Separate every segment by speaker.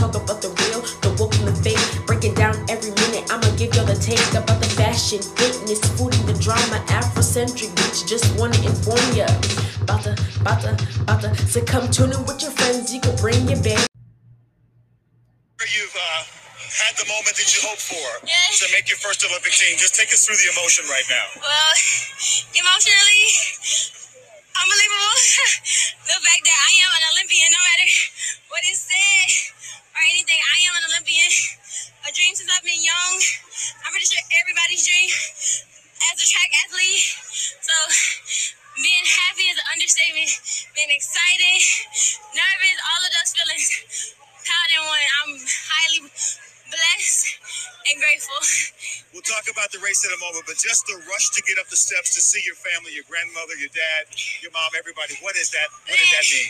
Speaker 1: talk about the real, the woke and the fake. Breaking down every minute, I'ma give y'all the take about the fashion, fitness, food and the drama. Afrocentric bitch, just wanna inform ya. About to, about to, about to. So come tune in with your friends, you can bring your band.
Speaker 2: You've uh, had the moment that you hoped for
Speaker 3: Yes.
Speaker 2: to make your first Olympic team. Just take us through the emotion right now.
Speaker 3: Well, emotionally, unbelievable. the fact that I am an Olympian, no matter what is said or anything, I am an Olympian. A dream since I've been young. I'm pretty sure everybody's dream as a track athlete. So, being happy is an understatement. Being excited, nervous, all of those feelings. Proud and one. I'm highly blessed and grateful.
Speaker 2: We'll talk about the race in a moment, but just the rush to get up the steps to see your family, your grandmother, your dad, your mom, everybody. What is that? What does that mean?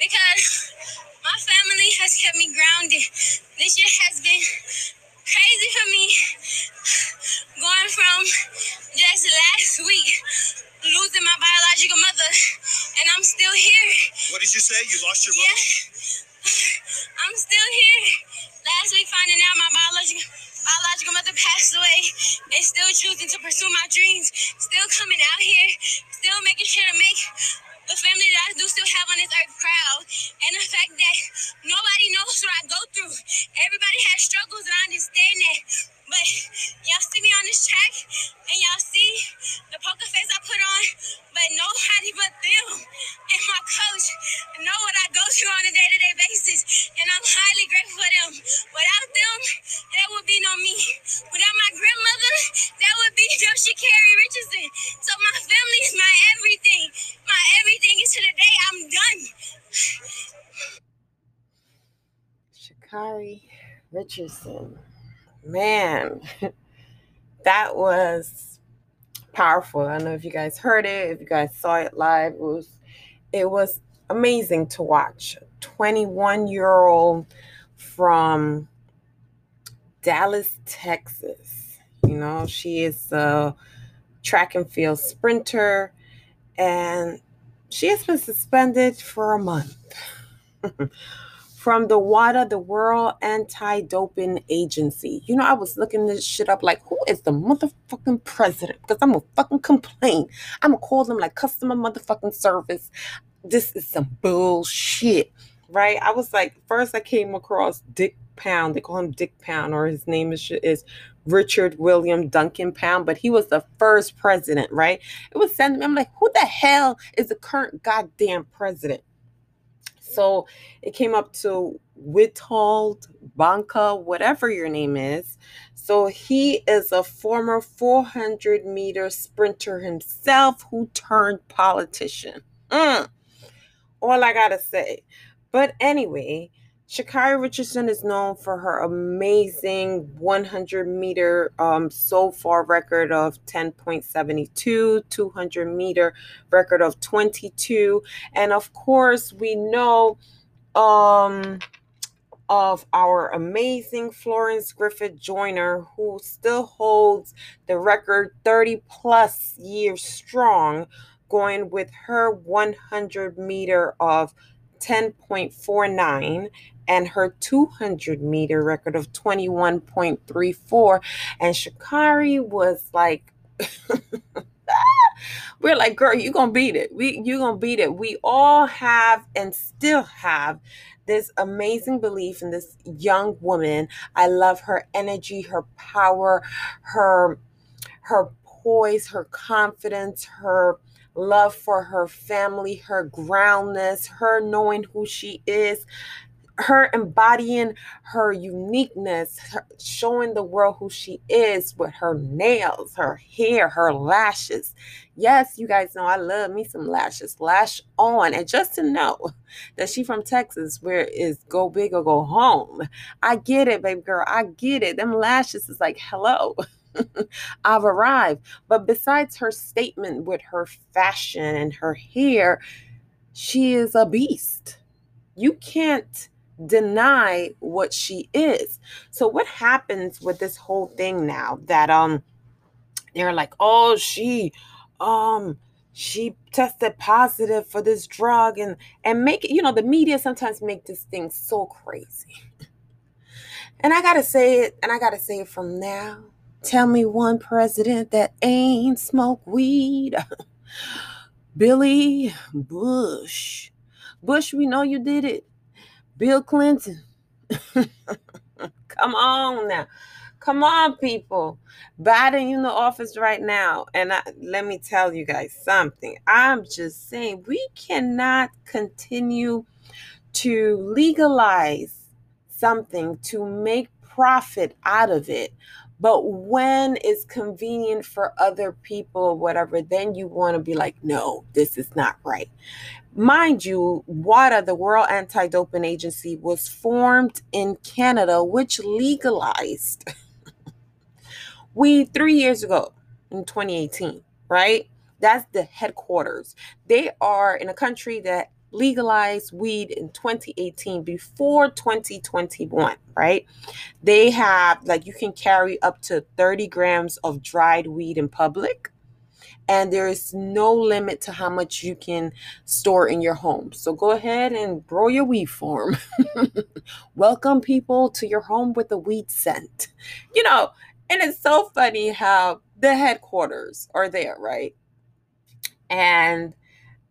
Speaker 3: because my family has kept me grounded. This year has been crazy for me. Going from just last week losing my biological mother, and I'm still here.
Speaker 2: What did you say? You lost your mother?
Speaker 3: Yeah, I'm still here. Last week, finding out my biological biological mother passed away, and still choosing to pursue my dreams. Still coming out here, still making sure to make the family that I do still have on this earth proud. And the fact that nobody knows what I go through. Everybody has struggles, and I understand that. But y'all see me on this track, and y'all see the poker face I put on, but nobody but them and my coach know what I go through on a day-to-day basis, and I'm highly grateful for them. Without them, there would be no me. Without my grandmother, that would be no Sha'Carri Richardson. So my family is my everything. My everything is to the day I'm done.
Speaker 4: Sha'Carri Richardson. Man, that was powerful. I don't know if you guys heard it, if you guys saw it live. It was it was amazing to watch. 21 year old from Dallas, Texas. You know, she is a track and field sprinter and she has been suspended for a month. from the WADA, the World Anti Doping Agency. You know, I was looking this shit up like, who is the motherfucking president? Because I'm gonna fucking complain. I'm gonna call them like customer motherfucking service. This is some bullshit, right? I was like, first I came across Dick Pound. They call him Dick Pound, or his name is, is Richard William Duncan Pound, but he was the first president, right? It was sending me, I'm like, who the hell is the current goddamn president? So it came up to Witold Banka, whatever your name is. So he is a former 400 meter sprinter himself who turned politician. Mm. All I gotta say. But anyway, Sha'Carri Richardson is known for her amazing 100 meter um, so far record of 10.72, 200 meter record of 22, and of course we know um, of our amazing Florence Griffith Joyner, who still holds the record 30 plus years strong, going with her 100 meter of 10.49 and her 200 meter record of 21.34 and Sha'Carri was like we're like girl you're gonna beat it. We you're gonna beat it. We all have and still have this amazing belief in this young woman. I love her energy her power her her poise her confidence her love for her family her groundness her knowing who she is her embodying her uniqueness, her showing the world who she is with her nails, her hair, her lashes. Yes, you guys know I love me some lashes. Lash on. And just to know that she from Texas, where is go big or go home. I get it, baby girl. I get it. Them lashes is like, hello. I've arrived. But besides her statement with her fashion and her hair, she is a beast. You can't deny what she is. So what happens with this whole thing now that um they're like, "Oh, she um she tested positive for this drug and and make it, you know, the media sometimes make this thing so crazy. And I gotta say it, and I gotta say it from now. Tell me one president that ain't smoke weed. Billy Bush. Bush, we know you did it. Bill Clinton. Come on now. Come on, people. Biden in the office right now. And I, let me tell you guys something. I'm just saying we cannot continue to legalize something to make profit out of it. But when it's convenient for other people, whatever, then you want to be like, no, this is not right. Mind you, WADA, the World Anti Doping Agency, was formed in Canada, which legalized weed three years ago in 2018, right? That's the headquarters. They are in a country that legalized weed in 2018 before 2021, right? They have, like, you can carry up to 30 grams of dried weed in public and there is no limit to how much you can store in your home. So go ahead and grow your weed farm. Welcome people to your home with a weed scent. You know, and it's so funny how the headquarters are there, right? And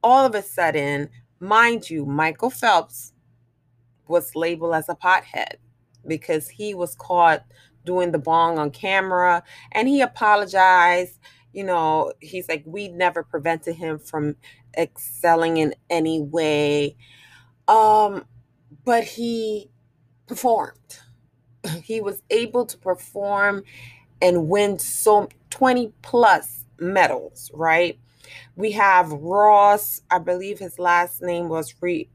Speaker 4: all of a sudden, mind you, Michael Phelps was labeled as a pothead because he was caught doing the bong on camera and he apologized you know, he's like, we never prevented him from excelling in any way. Um, but he performed. He was able to perform and win so 20 plus medals, right? We have Ross, I believe his last name was Re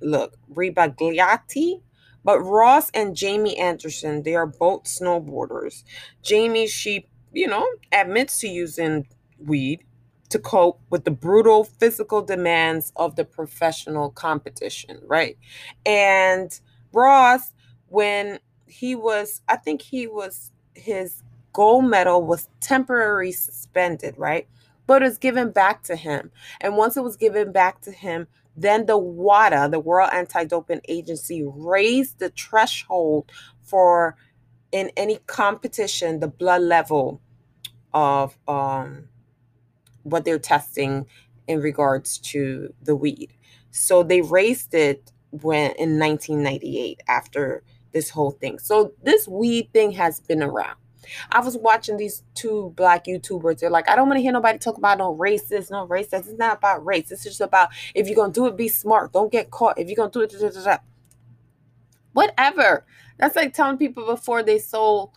Speaker 4: look, Rebagliati. But Ross and Jamie Anderson, they are both snowboarders. Jamie, she you know, admits to using weed to cope with the brutal physical demands of the professional competition, right? And Ross, when he was, I think he was, his gold medal was temporarily suspended, right? But it was given back to him. And once it was given back to him, then the WADA, the World Anti Doping Agency, raised the threshold for in any competition the blood level of um, what they're testing in regards to the weed. So they raised it when in 1998 after this whole thing. So this weed thing has been around. I was watching these two black YouTubers. They're like, I don't want to hear nobody talk about no racist, no racist. It's not about race. It's just about if you're gonna do it, be smart. Don't get caught. If you're gonna do it, whatever. That's like telling people before they sold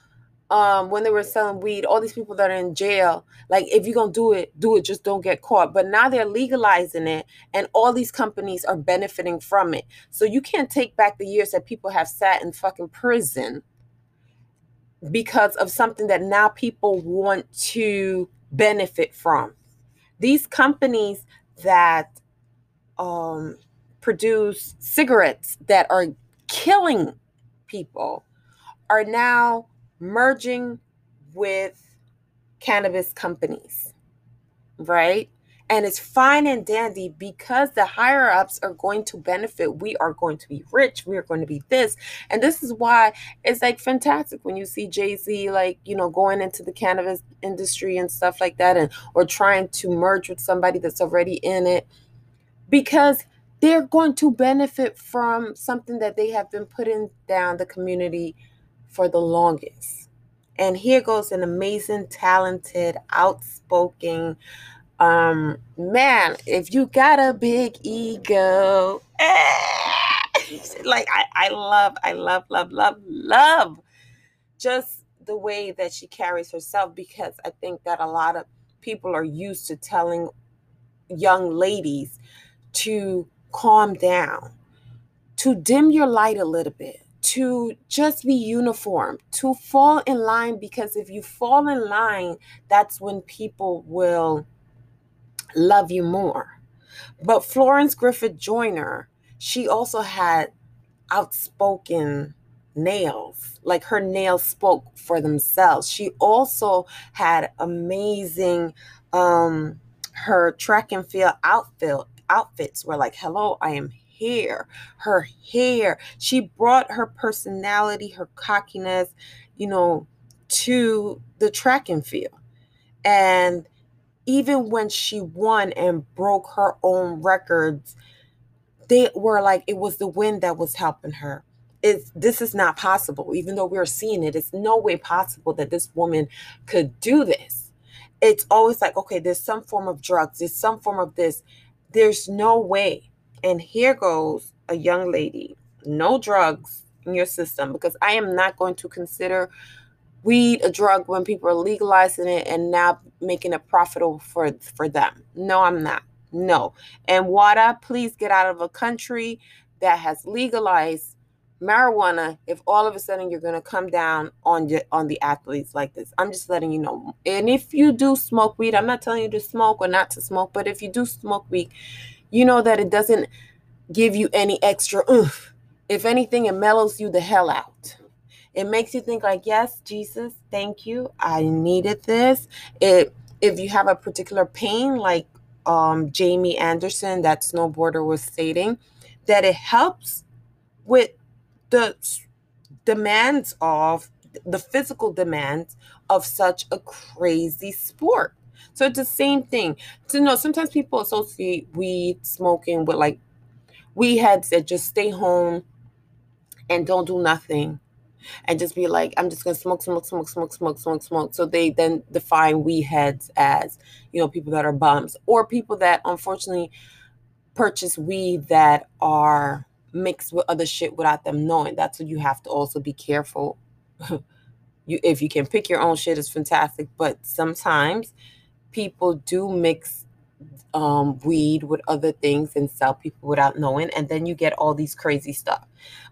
Speaker 4: um when they were selling weed all these people that are in jail like if you're gonna do it do it just don't get caught but now they're legalizing it and all these companies are benefiting from it so you can't take back the years that people have sat in fucking prison because of something that now people want to benefit from these companies that um produce cigarettes that are killing people are now merging with cannabis companies, right? And it's fine and dandy because the higher ups are going to benefit. We are going to be rich. We are going to be this. And this is why it's like fantastic when you see Jay Z, like, you know, going into the cannabis industry and stuff like that, and or trying to merge with somebody that's already in it because they're going to benefit from something that they have been putting down the community for the longest. And here goes an amazing, talented, outspoken um man. If you got a big ego, like I, I love, I love, love, love, love just the way that she carries herself because I think that a lot of people are used to telling young ladies to calm down, to dim your light a little bit to just be uniform, to fall in line, because if you fall in line, that's when people will love you more. But Florence Griffith Joyner, she also had outspoken nails. Like her nails spoke for themselves. She also had amazing um her track and field outfit outfits were like, hello, I am hair, her hair. She brought her personality, her cockiness, you know, to the track and field. And even when she won and broke her own records, they were like it was the wind that was helping her. It's, this is not possible, even though we're seeing it. It's no way possible that this woman could do this. It's always like, okay, there's some form of drugs, there's some form of this. There's no way. And here goes a young lady, no drugs in your system, because I am not going to consider weed a drug when people are legalizing it and now making it profitable for for them. No, I'm not. No. And WADA, please get out of a country that has legalized marijuana if all of a sudden you're going to come down on your, on the athletes like this. I'm just letting you know. And if you do smoke weed, I'm not telling you to smoke or not to smoke, but if you do smoke weed, you know that it doesn't give you any extra oomph. If anything, it mellows you the hell out. It makes you think like, yes, Jesus, thank you. I needed this. It if you have a particular pain, like um, Jamie Anderson, that snowboarder, was stating, that it helps with the demands of the physical demands of such a crazy sport. So it's the same thing. To know sometimes people associate weed smoking with like we had said just stay home and don't do nothing and just be like, I'm just gonna smoke, smoke, smoke, smoke, smoke, smoke, smoke. So they then define we heads as, you know, people that are bums or people that unfortunately purchase weed that are mixed with other shit without them knowing. That's what you have to also be careful. you if you can pick your own shit is fantastic, but sometimes people do mix um, weed with other things and sell people without knowing, and then you get all these crazy stuff.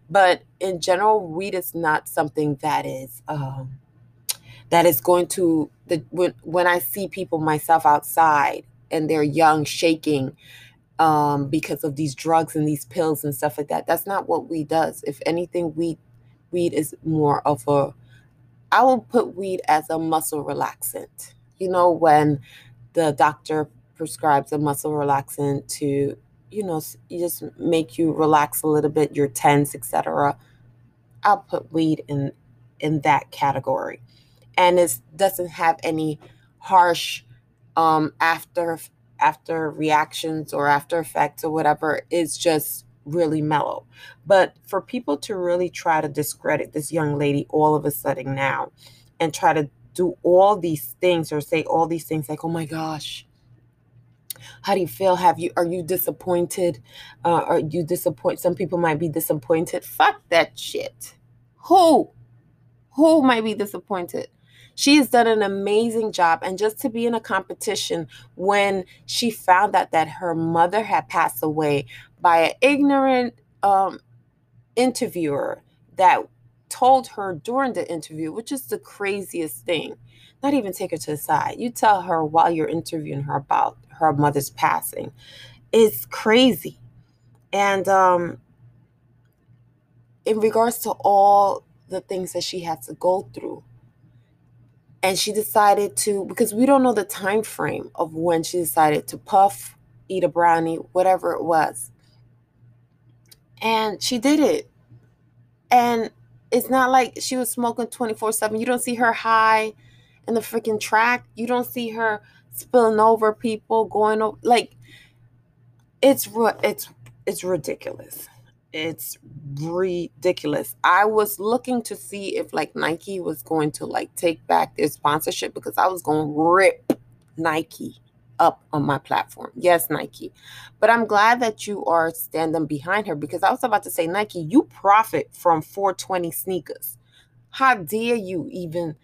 Speaker 4: But in general, weed is not something that is um, that is going to the when when I see people myself outside and they're young shaking um, because of these drugs and these pills and stuff like that. That's not what weed does. If anything, weed weed is more of a I will put weed as a muscle relaxant. You know, when the doctor prescribes a muscle relaxant to you know, just make you relax a little bit, you're tense, etc. I'll put weed in in that category. And it doesn't have any harsh um after after reactions or after effects or whatever. It's just really mellow. But for people to really try to discredit this young lady all of a sudden now and try to do all these things or say all these things like, oh my gosh, how do you feel? Have you are you disappointed? Uh, are you disappointed? Some people might be disappointed. Fuck that shit. Who? Who might be disappointed? She has done an amazing job. And just to be in a competition when she found out that her mother had passed away by an ignorant um, interviewer that told her during the interview, which is the craziest thing. Not even take her to the side. You tell her while you're interviewing her about her mother's passing. It's crazy. And um, in regards to all the things that she had to go through, and she decided to because we don't know the time frame of when she decided to puff, eat a brownie, whatever it was. And she did it. And it's not like she was smoking 24/7. You don't see her high in the freaking track. You don't see her spilling over people, going over like it's it's it's ridiculous. It's ridiculous. I was looking to see if like Nike was going to like take back their sponsorship because I was going to rip Nike up on my platform. Yes, Nike. But I'm glad that you are standing behind her because I was about to say, Nike, you profit from 420 sneakers. How dare you even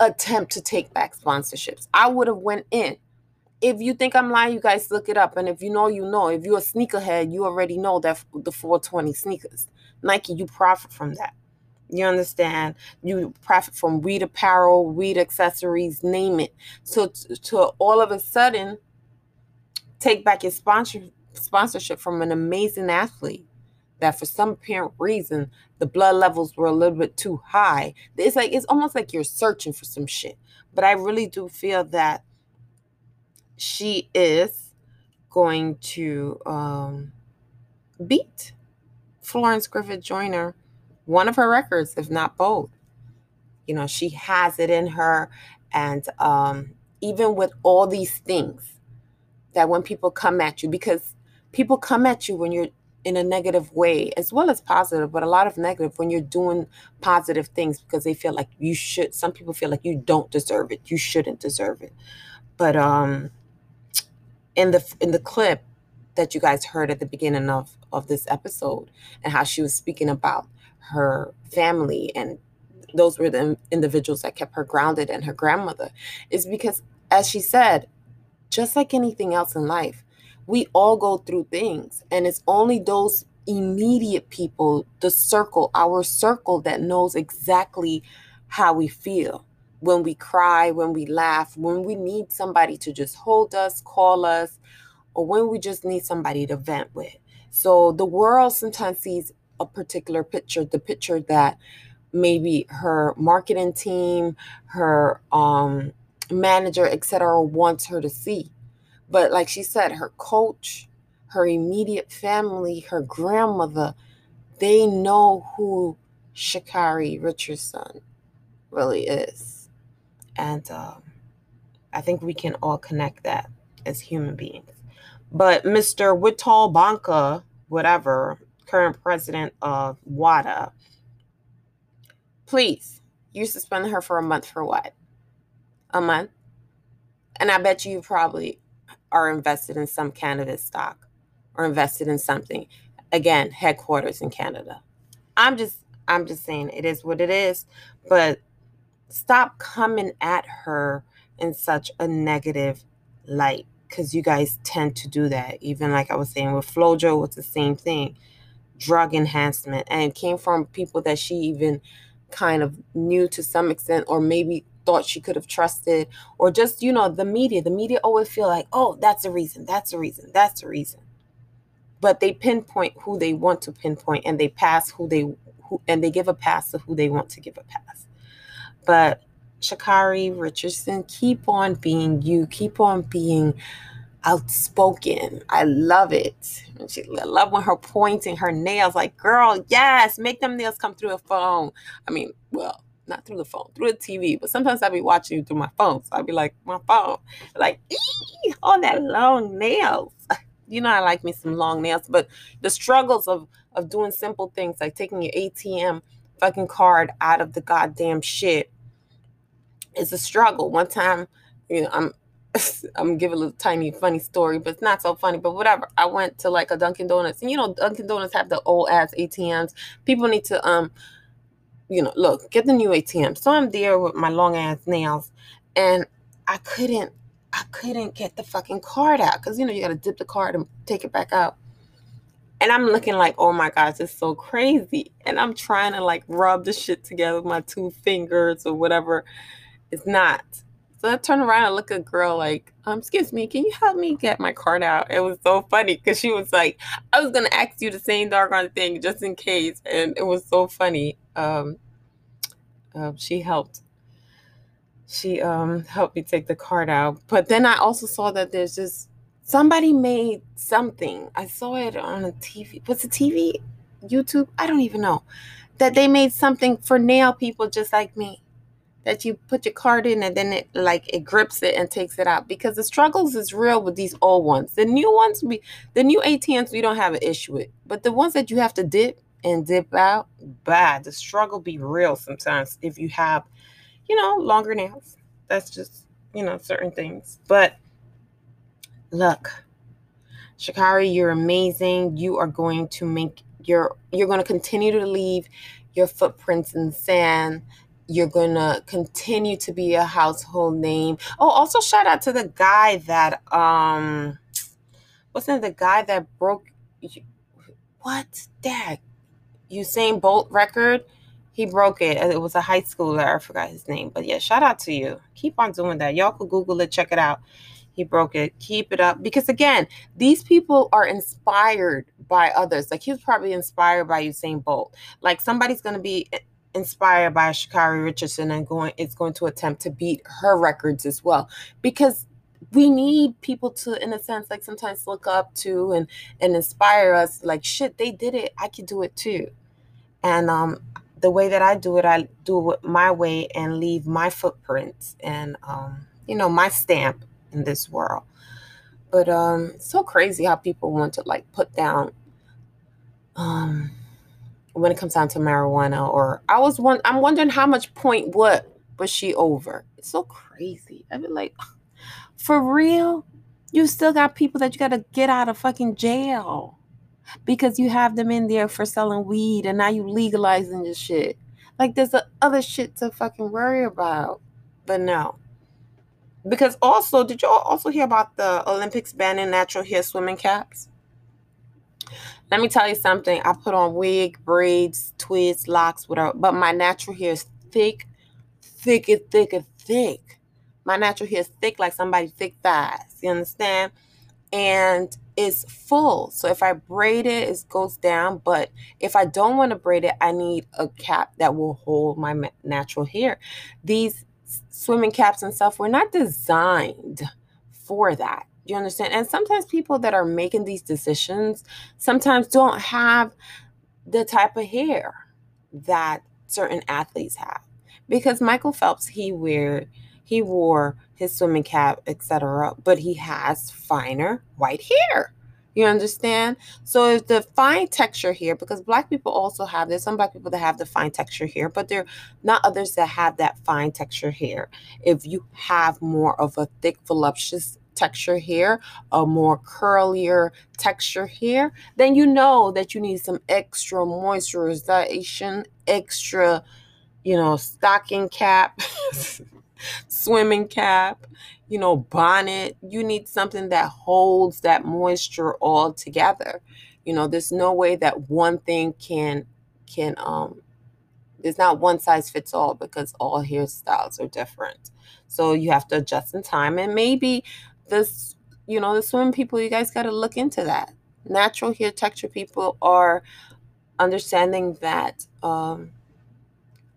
Speaker 4: attempt to take back sponsorships. I would have went in. If you think I'm lying, you guys look it up. And if you know, you know. If you're a sneakerhead, you already know that the 420 sneakers. Nike, you profit from that. You understand? You profit from weed apparel, weed accessories, name it. So to, to all of a sudden take back your sponsor, sponsorship from an amazing athlete that for some apparent reason the blood levels were a little bit too high. It's like it's almost like you're searching for some shit. But I really do feel that she is going to um beat Florence Griffith Joyner, one of her records, if not both. You know, she has it in her. And um, even with all these things, that when people come at you, because people come at you when you're in a negative way as well as positive, but a lot of negative when you're doing positive things because they feel like you should. Some people feel like you don't deserve it. You shouldn't deserve it. But um in the in the clip that you guys heard at the beginning of of this episode and how she was speaking about her family and those were the individuals that kept her grounded and her grandmother is because as she said just like anything else in life we all go through things and it's only those immediate people the circle our circle that knows exactly how we feel. When we cry when we laugh when we need somebody to just hold us call us or when we just need somebody to vent with. So the world sometimes sees a particular picture the picture that maybe her marketing team her um manager etc wants her to see but like she said, her coach, her immediate family, her grandmother, they know who Sha'Carri Richardson really is. And um, I think we can all connect that as human beings. But Mr. Witold Banka, whatever, current president of WADA, please, you suspended her for a month for what? A month? And I bet you probably are invested in some cannabis stock or invested in something. Again, headquarters in Canada. I'm just I'm just saying it is what it is, but stop coming at her in such a negative light because you guys tend to do that. Even like I was saying with Flojo, it's the same thing. Drug enhancement. And came from people that she even kind of knew to some extent, or maybe thought she could have trusted or just you know the media the media always feel like oh that's the reason that's the reason that's the reason but they pinpoint who they want to pinpoint and they pass who they who and they give a pass to who they want to give a pass but Sha'Carri Richardson keep on being you keep on being outspoken. I love it. She, I love when her pointing her nails like, girl, yes, make them nails come through a phone. I mean, well, not through the phone, through the TV. But sometimes I'd be watching you through my phone. So I'd be like, my phone, like, ee, all that long nails. You know, I like me some long nails, but the struggles of of doing simple things like taking your ATM fucking card out of the goddamn shit is a struggle. One time, you know, I'm I'm give a little tiny funny story, but it's not so funny. But whatever. I went to like a Dunkin' Donuts, and you know, Dunkin' Donuts have the old ass ATMs. People need to um you know, look, get the new ATM. So I'm there with my long ass nails and I couldn't I couldn't get the fucking card out because you know you gotta dip the card and take it back out. And I'm looking like, oh my gosh, it's so crazy. And I'm trying to like rub the shit together with my two fingers or whatever. It's not. So I turn around and look at a girl like, um, excuse me, can you help me get my card out? It was so funny because she was like, I was gonna ask you the same doggone thing just in case. And it was so funny. Um, uh, she helped. She um, helped me take the card out. But then I also saw that there's just somebody made something. I saw it on a TV. What's a TV? YouTube? I don't even know. That they made something for nail people just like me. That you put your card in and then it like it grips it and takes it out because the struggles is real with these old ones. The new ones we the new ATMs we don't have an issue with, but the ones that you have to dip and dip out, bad. The struggle be real sometimes if you have, you know, longer nails. That's just, you know, certain things. But look, Sha'Carri, you're amazing. You are going to make your you're going to continue to leave your footprints in sand. You're to continue to be a household name. Oh, also shout out to the guy that um wasn't the guy that broke what? Dad, Usain Bolt record. He broke it. It was a high schooler. I forgot his name. But yeah, shout out to you. Keep on doing that. Y'all could Google it, check it out. He broke it. Keep it up. Because again, these people are inspired by others. Like he was probably inspired by Usain Bolt. Like somebody's gonna be inspired by Sha'Carri Richardson and going it's going to attempt to beat her records as well. Because we need people to in a sense like sometimes look up to and and inspire us. Like shit they did it. I could do it too. And um the way that i do it i do it my way and leave my footprints and um you know my stamp in this world. But um it's so crazy how people want to like put down um when it comes down to marijuana or i was one i'm wondering how much point what was she over? It's so crazy. I mean like for real? You still got people that you got to get out of fucking jail because you have them in there for selling weed and now you legalizing this shit. Like there's other shit to fucking worry about. But no. Because also did you also hear about the olympics banning natural hair swimming caps let me tell you something. I put on wig, braids, twists, locks, whatever. But my natural hair is thick, thick and thick and thick. My natural hair is thick like somebody thick thighs. You understand? And it's full. So if I braid it, it goes down. But if I don't want to braid it, I need a cap that will hold my natural hair. These swimming caps and stuff were not designed for that. You understand? And sometimes people that are making these decisions sometimes don't have the type of hair that certain athletes have. Because Michael Phelps, he wear he wore his swimming cap, etc., but he has finer white hair. You understand? So if the fine texture here, because black people also have this, some black people that have the fine texture here, but there are not others that have that fine texture here. If you have more of a thick, voluptuous texture here, a more curlier texture here, then you know that you need some extra moisturization, extra, you know, stocking cap, swimming cap, you know, bonnet. You need something that holds that moisture all together. You know, there's no way that one thing can can um there's not one size fits all because all hairstyles are different. So you have to adjust in time and maybe this, you know, the swim people, you guys got to look into that. Natural hair texture people are understanding that um,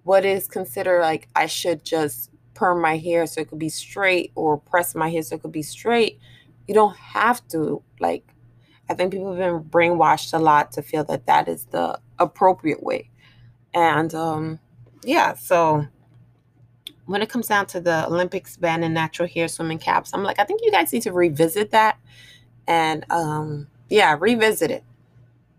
Speaker 4: what is considered like I should just perm my hair so it could be straight or press my hair so it could be straight. You don't have to. Like, I think people have been brainwashed a lot to feel that that is the appropriate way. And um, yeah, so when it comes down to the Olympics ban and natural hair swimming caps, I'm like, I think you guys need to revisit that and um yeah, revisit it.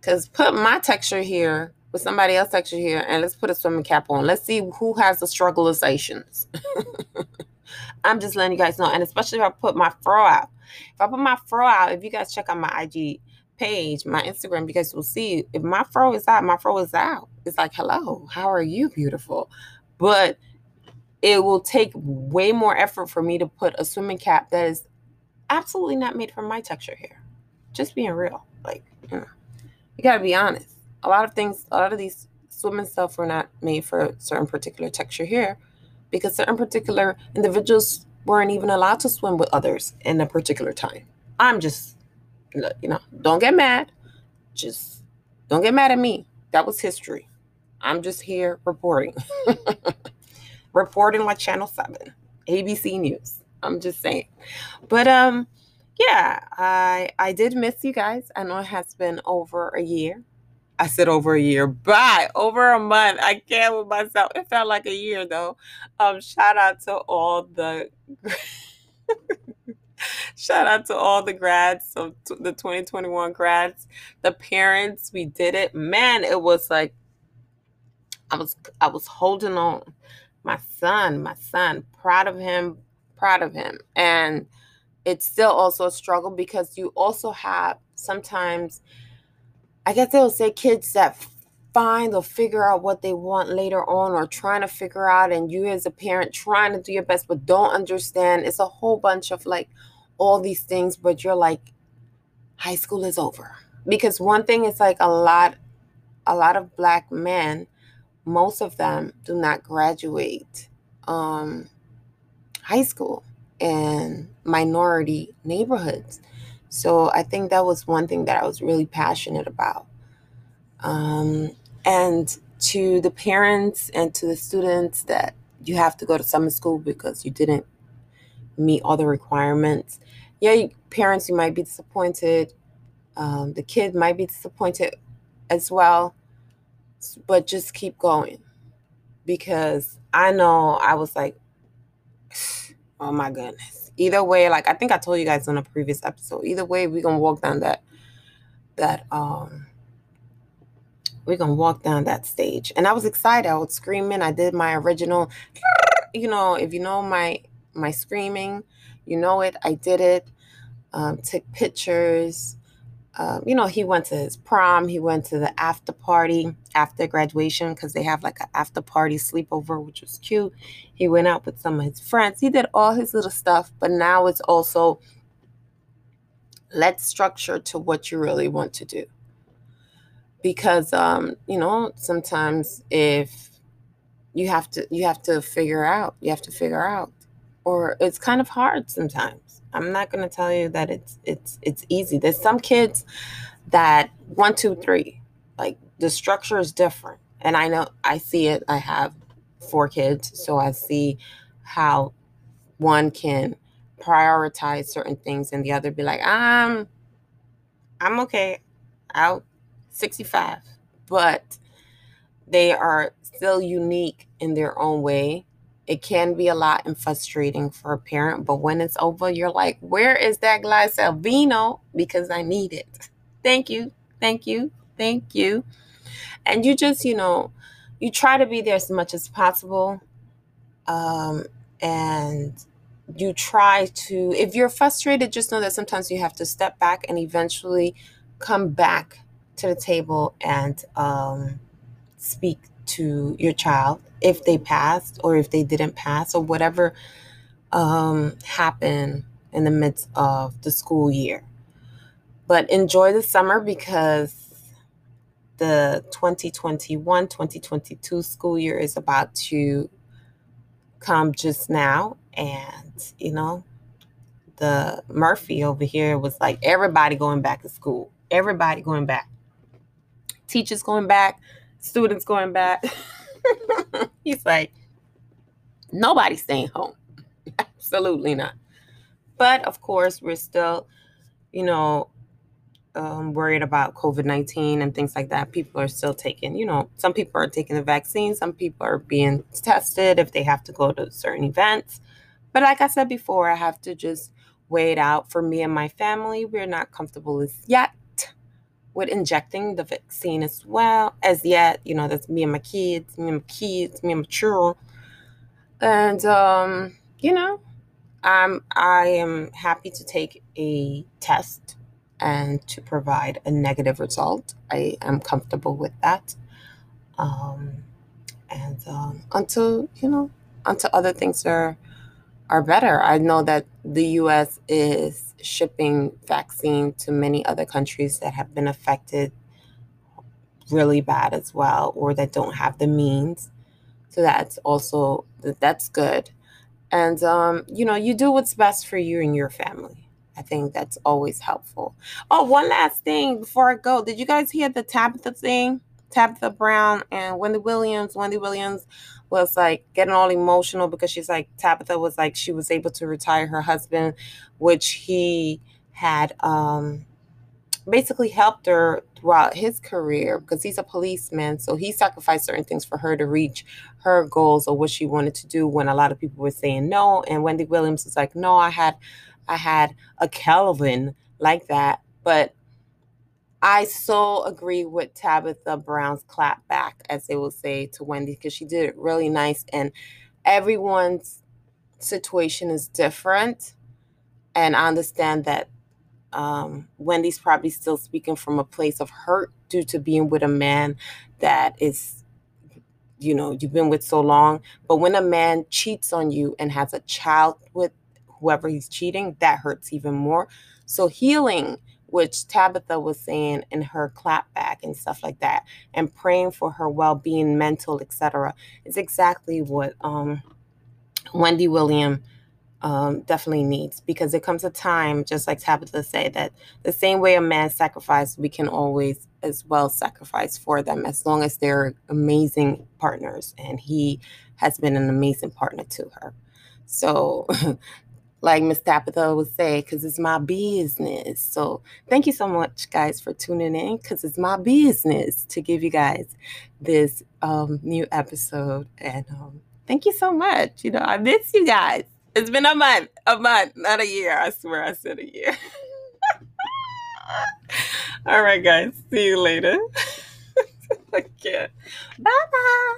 Speaker 4: Cause put my texture here with somebody else's texture here and let's put a swimming cap on. Let's see who has the struggleizations. I'm just letting you guys know. And especially if I put my fro out. If I put my fro out, if you guys check out my IG page, my Instagram, you guys will see if my fro is out, my fro is out. It's like, hello, how are you, beautiful? But it will take way more effort for me to put a swimming cap that is absolutely not made for my texture hair. Just being real. Like, you know, you gotta be honest. A lot of things, a lot of these swimming stuff were not made for certain particular texture hair because certain particular individuals weren't even allowed to swim with others in a particular time. I'm just, you know, don't get mad. Just don't get mad at me. That was history. I'm just here reporting. reporting like Channel 7, ABC News. I'm just saying. But um yeah, I I did miss you guys. I know it has been over a year. I said over a year. Bye. Over a month. I can't with myself. It felt like a year though. Um, shout out to all the shout out to all the grads, so the 2021 grads, the parents. We did it. Man, it was like I was I was holding on my son, my son, proud of him, proud of him. And it's still also a struggle because you also have sometimes, I guess they'll say kids that find or figure out what they want later on or trying to figure out, and you as a parent trying to do your best but don't understand. It's a whole bunch of like all these things, but you're like, high school is over. Because one thing is like a lot, a lot of black men most of them do not graduate um, high school in minority neighborhoods. So I think that was one thing that I was really passionate about. Um, and to the parents and to the students that you have to go to summer school because you didn't meet all the requirements. yeah, parents, you might be disappointed. Um, the kid might be disappointed as well, but just keep going because I know I was like, oh my goodness. Either way, like I think I told you guys on a previous episode. Either way, we're gonna walk down that that um we're gonna walk down that stage. And I was excited. I was screaming. I did my original, you know, if you know my my screaming, you know it. I did it. Um, took pictures. Um, you know, he went to his prom. He went to the after party after graduation because they have like an after party sleepover, which was cute. He went out with some of his friends. He did all his little stuff, but now it's also let's structure to what you really want to do because um you know sometimes if you have to you have to figure out you have to figure out or it's kind of hard sometimes. I'm not going to tell you that it's it's it's easy. There's some kids that one two three like the structure is different. And i know i see it. I have four kids so i see how one can prioritize certain things and the other be like um i'm okay. Out 65 but they are still unique in their own way it can be a lot and frustrating for a parent but when it's over you're like where is that glass of vino because i need it. Thank you thank you thank you. And you just you know you try to be there as much as possible um, and you try to if you're frustrated just know that sometimes you have to step back and eventually come back to the table and um, speak to your child if they passed or if they didn't pass or whatever um, happened in the midst of the school year. But enjoy the summer because the 2021-2022 school year is about to come just now. And you know the murphy over here was like everybody going back to school. Everybody going back. Teachers going back students going back. He's like nobody's staying home. Absolutely not. But of course we're still you know um, worried about covid-19 and things like that. People are still taking you know some people are taking the vaccine. Some people are being tested if they have to go to certain events. But like i said before i have to just wait out. For me and my family we're not comfortable yet with injecting the vaccine as well as yet you know that's me and my kids me and my kids me and my children. And um you know i'm i am happy to take a test and to provide a negative result. I am comfortable with that. Um and um until you know until other things are are better. I know that the us is shipping vaccine to many other countries that have been affected really bad as well or that don't have the means. So that's also that's good. And um, you know you do what's best for you and your family. I think that's always helpful. Oh one last thing before i go. Did you guys hear the tabitha thing tabitha brown and wendy williams wendy williams was like getting all emotional because she's like tabitha was like she was able to retire her husband which he had um basically helped her throughout his career because he's a policeman. So he sacrificed certain things for her to reach her goals or what she wanted to do when a lot of people were saying no. And Wendy Williams was like, No, I had I had a Kelvin like that. But I so agree with Tabitha Brown's clap back, as they will say to Wendy, because she did it really nice. And everyone's situation is different. And I understand that um, Wendy's probably still speaking from a place of hurt due to being with a man that is, you know, you've been with so long. But when a man cheats on you and has a child with whoever he's cheating, that hurts even more. So healing, which Tabitha was saying in her clapback and stuff like that, and praying for her well-being, mental, etc., is exactly what um, Wendy William um, definitely needs because there comes a time, just like Tabitha said, that the same way a man sacrificed, we can always as well sacrifice for them as long as they're amazing partners. And he has been an amazing partner to her. So like Miss Tabitha would say, because it's my business. So thank you so much, guys, for tuning in, because it's my business to give you guys this um, new episode. And um, thank you so much. You know, I miss you guys. It's been a month, a month, not a year. I swear I said a year. All right, guys. See you later. I can't. Bye bye.